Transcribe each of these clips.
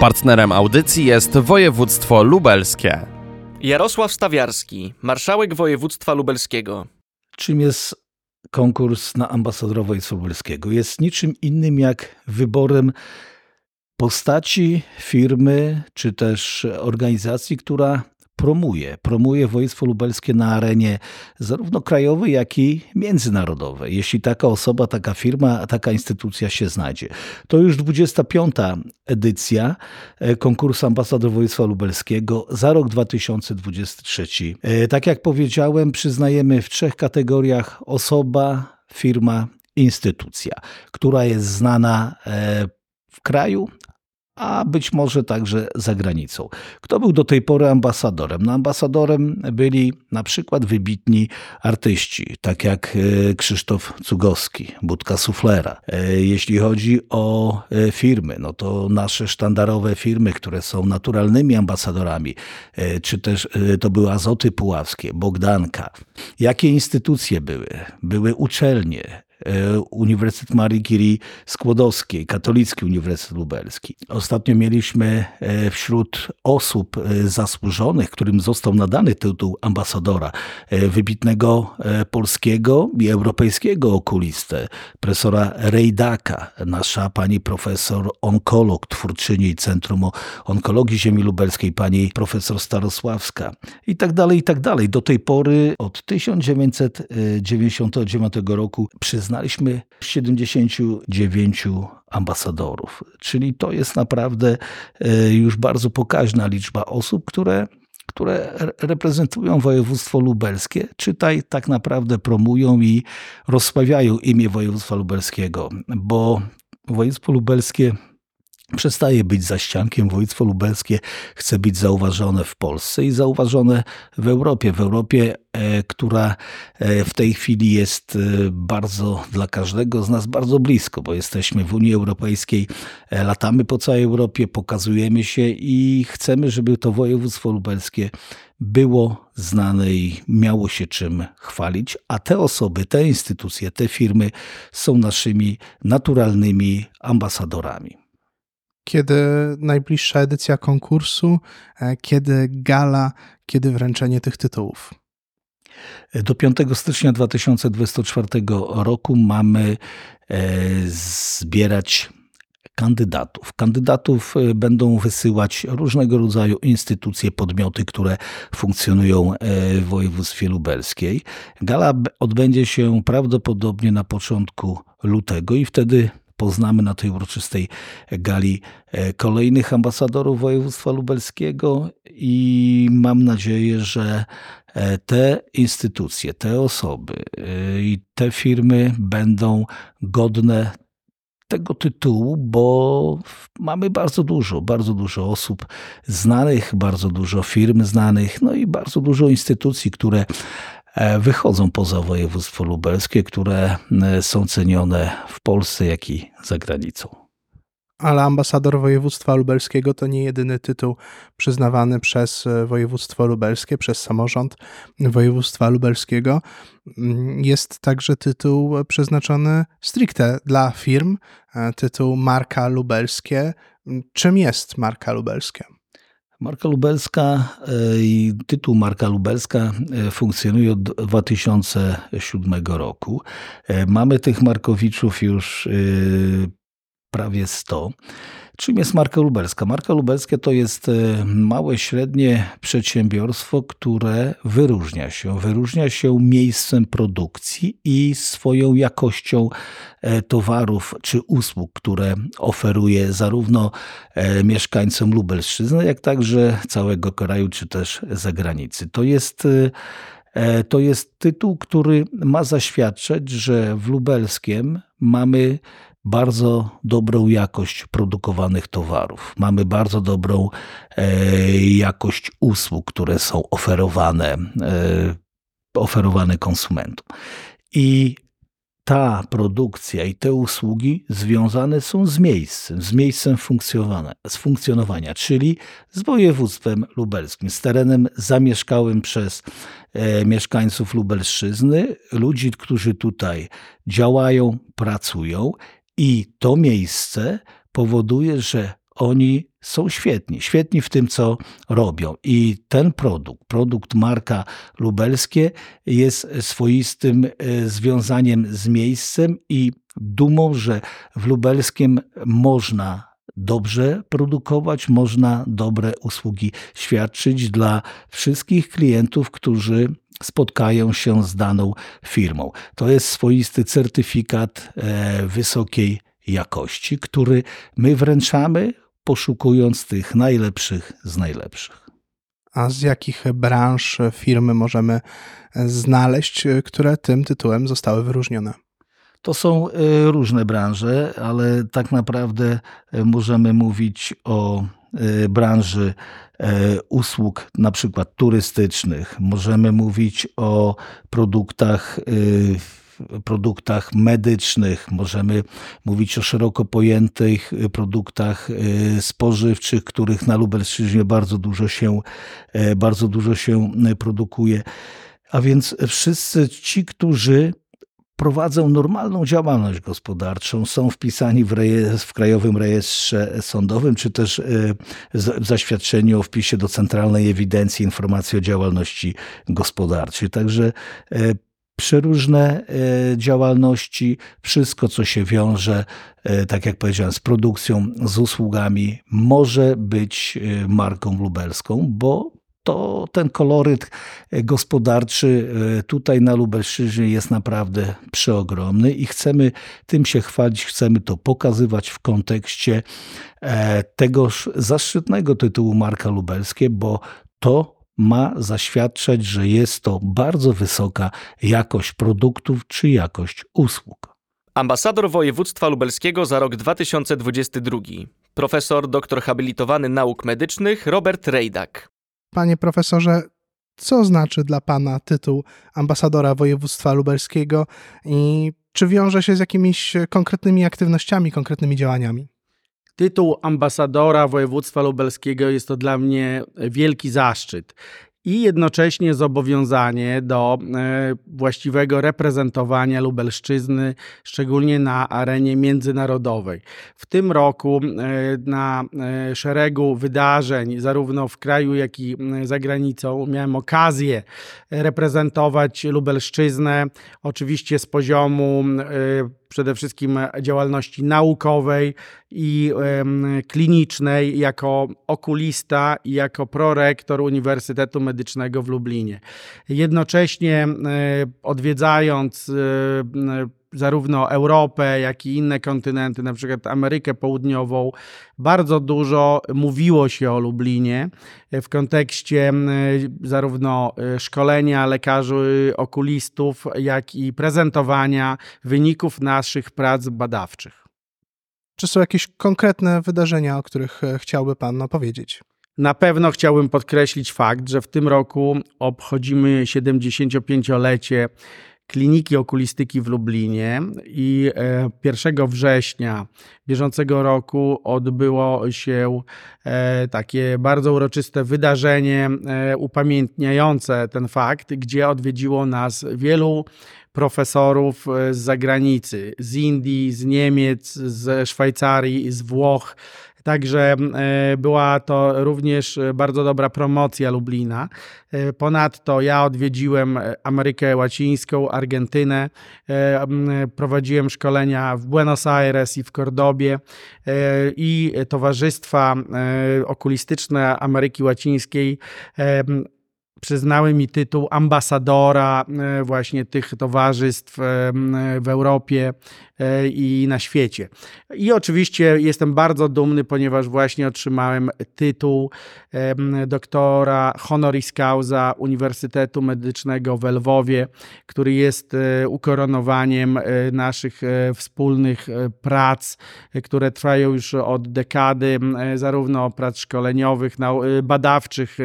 Partnerem audycji jest województwo lubelskie. Jarosław Stawiarski, marszałek województwa lubelskiego. Czym jest konkurs na ambasadora województwa lubelskiego? Jest niczym innym jak wyborem postaci, firmy czy też organizacji, która promuje, promuje województwo lubelskie na arenie zarówno krajowej, jak i międzynarodowej. Jeśli taka osoba, taka firma, taka instytucja się znajdzie. To już 25. edycja e, konkursu ambasador województwa lubelskiego za rok 2023. E, tak jak powiedziałem, przyznajemy w trzech kategoriach osoba, firma, instytucja, która jest znana e, w kraju, a być może także za granicą. Kto był do tej pory ambasadorem? No ambasadorem byli na przykład wybitni artyści, tak jak e, Krzysztof Cugowski, Budka Suflera. E, jeśli chodzi o e, firmy, no to nasze sztandarowe firmy, które są naturalnymi ambasadorami, czy też to były Azoty Puławskie, Bogdanka. Jakie instytucje były? Były uczelnie, Uniwersytet Marii Curie Skłodowskiej, Katolicki Uniwersytet Lubelski. Ostatnio mieliśmy e, wśród osób e, zasłużonych, którym został nadany tytuł ambasadora, wybitnego polskiego i europejskiego okulistę, profesora Rejdaka, nasza pani profesor onkolog, twórczyni Centrum Onkologii Ziemi Lubelskiej, pani profesor Starosławska i tak dalej, i tak dalej. Do tej pory od 1999 roku przyznano znaliśmy 79 ambasadorów, czyli to jest naprawdę e, już bardzo pokaźna liczba osób, które które reprezentują województwo lubelskie, czytaj tak naprawdę promują i rozsławiają imię województwa lubelskiego, bo województwo lubelskie przestaje być zaściankiem. Województwo lubelskie chce być zauważone w Polsce i zauważone w Europie. W Europie, która e, w tej chwili jest e, bardzo dla każdego z nas bardzo blisko, bo jesteśmy w Unii Europejskiej, latamy po całej Europie, pokazujemy się i chcemy, żeby to województwo lubelskie było znane i miało się czym chwalić, a te osoby, te instytucje, te firmy są naszymi naturalnymi ambasadorami kiedy najbliższa edycja konkursu, e, kiedy gala, kiedy wręczenie tych tytułów? Do 5 stycznia 2024 roku mamy e, zbierać kandydatów. Kandydatów e, będą wysyłać różnego rodzaju instytucje, podmioty, które funkcjonują w województwie lubelskiej. Gala odbędzie się prawdopodobnie na początku lutego i wtedy poznamy na tej uroczystej gali e, kolejnych ambasadorów województwa lubelskiego i mam nadzieję, że e, te instytucje, te osoby e, i te firmy będą godne tego tytułu, bo mamy bardzo dużo, bardzo dużo osób znanych, bardzo dużo firm znanych, no i bardzo dużo instytucji, które wychodzą poza województwo lubelskie, które e, są cenione w Polsce, jak i za granicą. Ale ambasador województwa lubelskiego to nie jedyny tytuł przyznawany przez e, województwo lubelskie, przez samorząd województwa lubelskiego. Mm, jest także tytuł przeznaczony stricte dla firm, tytuł Marka Lubelskie. Czym jest Marka Lubelskie? Marka Lubelska e, i tytuł Marka Lubelska e, funkcjonuje od 2007 roku. E, mamy tych Markowiczów już prawie 100. Czym jest marka lubelska? Marka lubelskie to jest e, małe, średnie przedsiębiorstwo, które wyróżnia się. Wyróżnia się miejscem produkcji i swoją jakością e, towarów czy usług, które oferuje zarówno e, mieszkańcom Lubelszczyzny, jak także całego kraju, czy też zagranicy. To jest to jest tytuł, który ma zaświadczać, że w Lubelskiem mamy bardzo dobrą jakość produkowanych towarów. Mamy bardzo dobrą e, jakość usług, które są oferowane, e, oferowane konsumentom. I ta produkcja i te usługi związane są z miejscem, z miejscem funkcjonowania, z funkcjonowania, czyli z województwem lubelskim, z terenem zamieszkałym przez e, mieszkańców Lubelszczyzny, ludzi, którzy tutaj działają, pracują i to miejsce powoduje, że oni są świetni, świetni w tym, co robią. I ten produkt, produkt marka lubelskie, jest swoistym e, związaniem z miejscem i dumą, że w lubelskim można dobrze produkować, można dobre usługi świadczyć dla wszystkich klientów, którzy spotkają się z daną firmą. To jest swoisty certyfikat e, wysokiej jakości, który my wręczamy, poszukując tych najlepszych z najlepszych. A z jakich branż firmy możemy znaleźć, które tym tytułem zostały wyróżnione? To są e, różne branże, ale tak naprawdę e, możemy mówić o e, branży usług, na przykład turystycznych. Możemy mówić o produktach produktach medycznych, możemy mówić o szeroko pojętych produktach spożywczych, których na Lubelszczyźnie bardzo dużo się, bardzo dużo się produkuje. A więc wszyscy ci, którzy prowadzą normalną działalność gospodarczą, są wpisani w, rejestr, w Krajowym Rejestrze Sądowym, czy też e, w zaświadczeniu o wpisie do Centralnej Ewidencji Informacji o Działalności Gospodarczej. Także e, przeróżne e, działalności, wszystko co się wiąże, tak jak powiedziałem, z produkcją, z usługami, może być marką lubelską, bo to ten koloryt gospodarczy e, tutaj na Lubelszczyźnie jest naprawdę przeogromny i chcemy tym się chwalić, chcemy to pokazywać w kontekście e, tegoż zaszczytnego tytułu Marka Lubelskie, bo to ma zaświadczać, że jest to bardzo wysoka jakość produktów czy jakość usług. Ambasador województwa lubelskiego za rok 2022. Profesor doktor habilitowany nauk medycznych Robert Rejdak. Panie profesorze, co znaczy dla Pana tytuł ambasadora województwa lubelskiego i czy wiąże się z jakimiś konkretnymi aktywnościami, konkretnymi działaniami? Tytuł ambasadora województwa lubelskiego jest to dla mnie wielki zaszczyt i jednocześnie zobowiązanie do e, właściwego reprezentowania Lubelszczyzny, szczególnie na arenie międzynarodowej. W tym roku e, na e, szeregu wydarzeń, zarówno w kraju, jak i za granicą, miałem okazję reprezentować Lubelszczyznę, oczywiście z poziomu przede wszystkim działalności naukowej i klinicznej jako okulista i jako prorektor Uniwersytetu Medycznego w Lublinie. Jednocześnie odwiedzając zarówno Europę, jak i inne kontynenty, na przykład Amerykę Południową, bardzo dużo mówiło się o Lublinie w kontekście zarówno e, szkolenia lekarzy okulistów, jak i prezentowania wyników naszych prac badawczych. Czy są jakieś konkretne wydarzenia, o których e, chciałby Pan opowiedzieć? Na pewno chciałbym podkreślić fakt, że w tym roku obchodzimy 75-lecie Kliniki Okulistyki w Lublinie i 1 e, września bieżącego roku odbyło się e, takie bardzo uroczyste wydarzenie e, upamiętniające ten fakt, gdzie odwiedziło nas wielu profesorów z zagranicy, z Indii, z Niemiec, z Szwajcarii, z Włoch, Także e, była to również bardzo dobra promocja Lublina. E, ponadto ja odwiedziłem Amerykę Łacińską, Argentynę, e, prowadziłem szkolenia w Buenos Aires i w Cordobie i towarzystwa okulistyczne Ameryki Łacińskiej przyznały mi tytuł ambasadora e, właśnie tych towarzystw e, w Europie e, i na świecie. I oczywiście jestem bardzo dumny, ponieważ właśnie otrzymałem tytuł doktora honoris causa Uniwersytetu Medycznego w Lwowie, który jest ukoronowaniem naszych wspólnych prac, które trwają już od dekady, zarówno prac szkoleniowych, badawczych,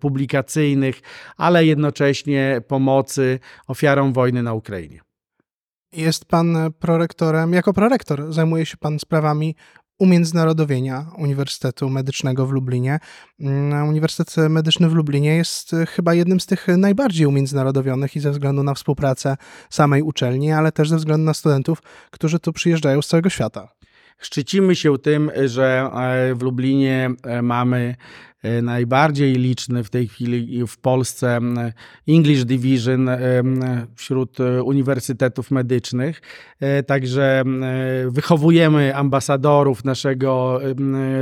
publikacyjnych, ale jednocześnie pomocy ofiarom wojny na Ukrainie. Jest pan prorektorem, jako prorektor zajmuje się pan sprawami umiędzynarodowienia Uniwersytetu Medycznego w Lublinie. Mm, Uniwersytet Medyczny w Lublinie jest chyba jednym z tych najbardziej umiędzynarodowionych i ze względu na współpracę samej uczelni, ale też ze względu na studentów, którzy tu przyjeżdżają z całego świata. Szczycimy się tym, że e, w Lublinie e, mamy najbardziej liczny w tej chwili w Polsce English Division em, wśród e, uniwersytetów medycznych. E, Także e, wychowujemy ambasadorów naszego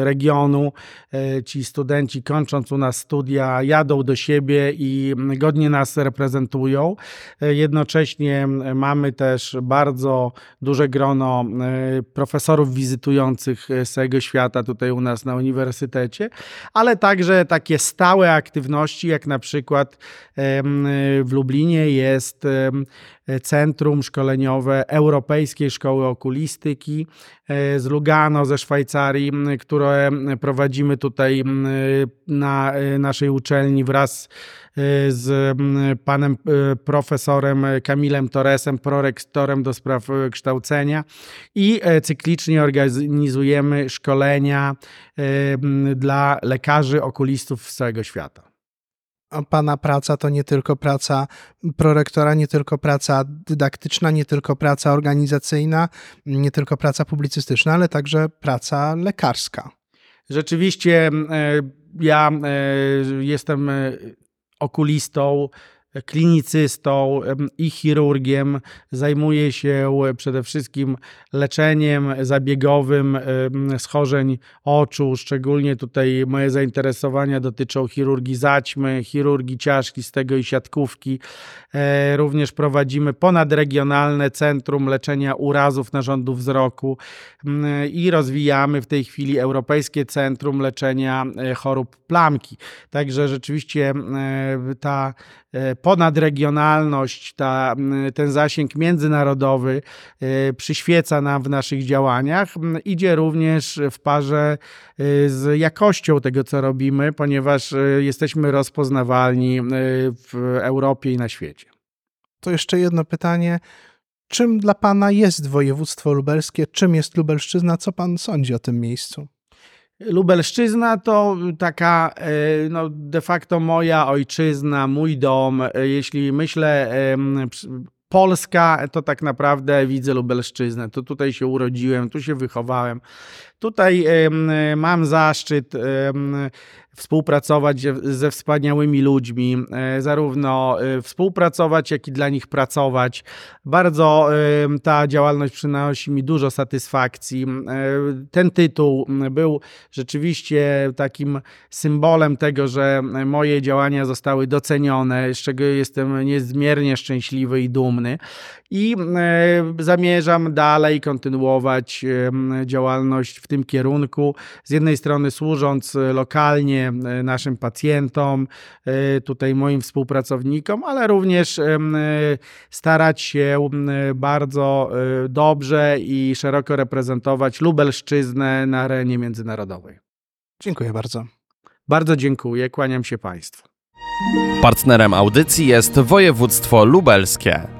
regionu. E, Ci studenci kończąc u nas studia jadą do siebie i godnie nas reprezentują. E, Jednocześnie mamy też bardzo duże grono e, profesorów wizytujących e, z całego świata tutaj u nas na uniwersytecie, ale także takie stałe aktywności, jak na przykład w Lublinie jest Centrum Szkoleniowe Europejskiej Szkoły Okulistyki e, z Lugano, ze Szwajcarii, które prowadzimy tutaj na e, naszej uczelni wraz z m, panem e, profesorem Kamilem Torresem, prorektorem do spraw e, kształcenia i e, cyklicznie organizujemy szkolenia dla lekarzy okulistów z całego świata. Pana praca to nie tylko praca prorektora, nie tylko praca dydaktyczna, nie tylko praca organizacyjna, nie tylko praca publicystyczna, ale także praca lekarska. Rzeczywiście e, ja e, jestem okulistą, klinicystą i chirurgiem. Zajmuję się przede wszystkim leczeniem zabiegowym schorzeń oczu. Szczególnie tutaj moje zainteresowania dotyczą chirurgii zaćmy, chirurgii ciaszkistego i siatkówki. E, Również prowadzimy ponadregionalne centrum leczenia urazów narządu wzroku i rozwijamy w tej chwili Europejskie Centrum Leczenia e, Chorób Plamki. Także rzeczywiście e, ta e, ponadregionalność, ta, ten zasięg międzynarodowy e, przyświeca nam w naszych działaniach. Idzie również w parze e, z jakością tego, co robimy, ponieważ e, jesteśmy rozpoznawalni e, w Europie i na świecie. To jeszcze jedno pytanie. Czym dla pana jest województwo lubelskie? Czym jest Lubelszczyzna? Co pan sądzi o tym miejscu? Lubelszczyzna to taka e, no, de facto moja ojczyzna, mój dom. E, Jeśli myślę Polska, to tak naprawdę widzę Lubelszczyznę. To tutaj się urodziłem, tu się wychowałem. Tutaj mam zaszczyt współpracować ze- wspaniałymi ludźmi, e, zarówno e, współpracować, jak i dla nich pracować. Bardzo ta działalność przynosi mi dużo satysfakcji. E, Ten tytuł był rzeczywiście takim symbolem tego, że moje działania zostały docenione, z czego jestem niezmiernie szczęśliwy i dumny. I zamierzam dalej kontynuować działalność w tym kierunku. Z jednej strony służąc e, lokalnie e, naszym pacjentom, e, tutaj moim współpracownikom, ale również starać się bardzo dobrze i szeroko reprezentować Lubelszczyznę na arenie międzynarodowej. Dziękuję bardzo. Bardzo dziękuję, kłaniam się Państwu. Partnerem audycji jest województwo lubelskie.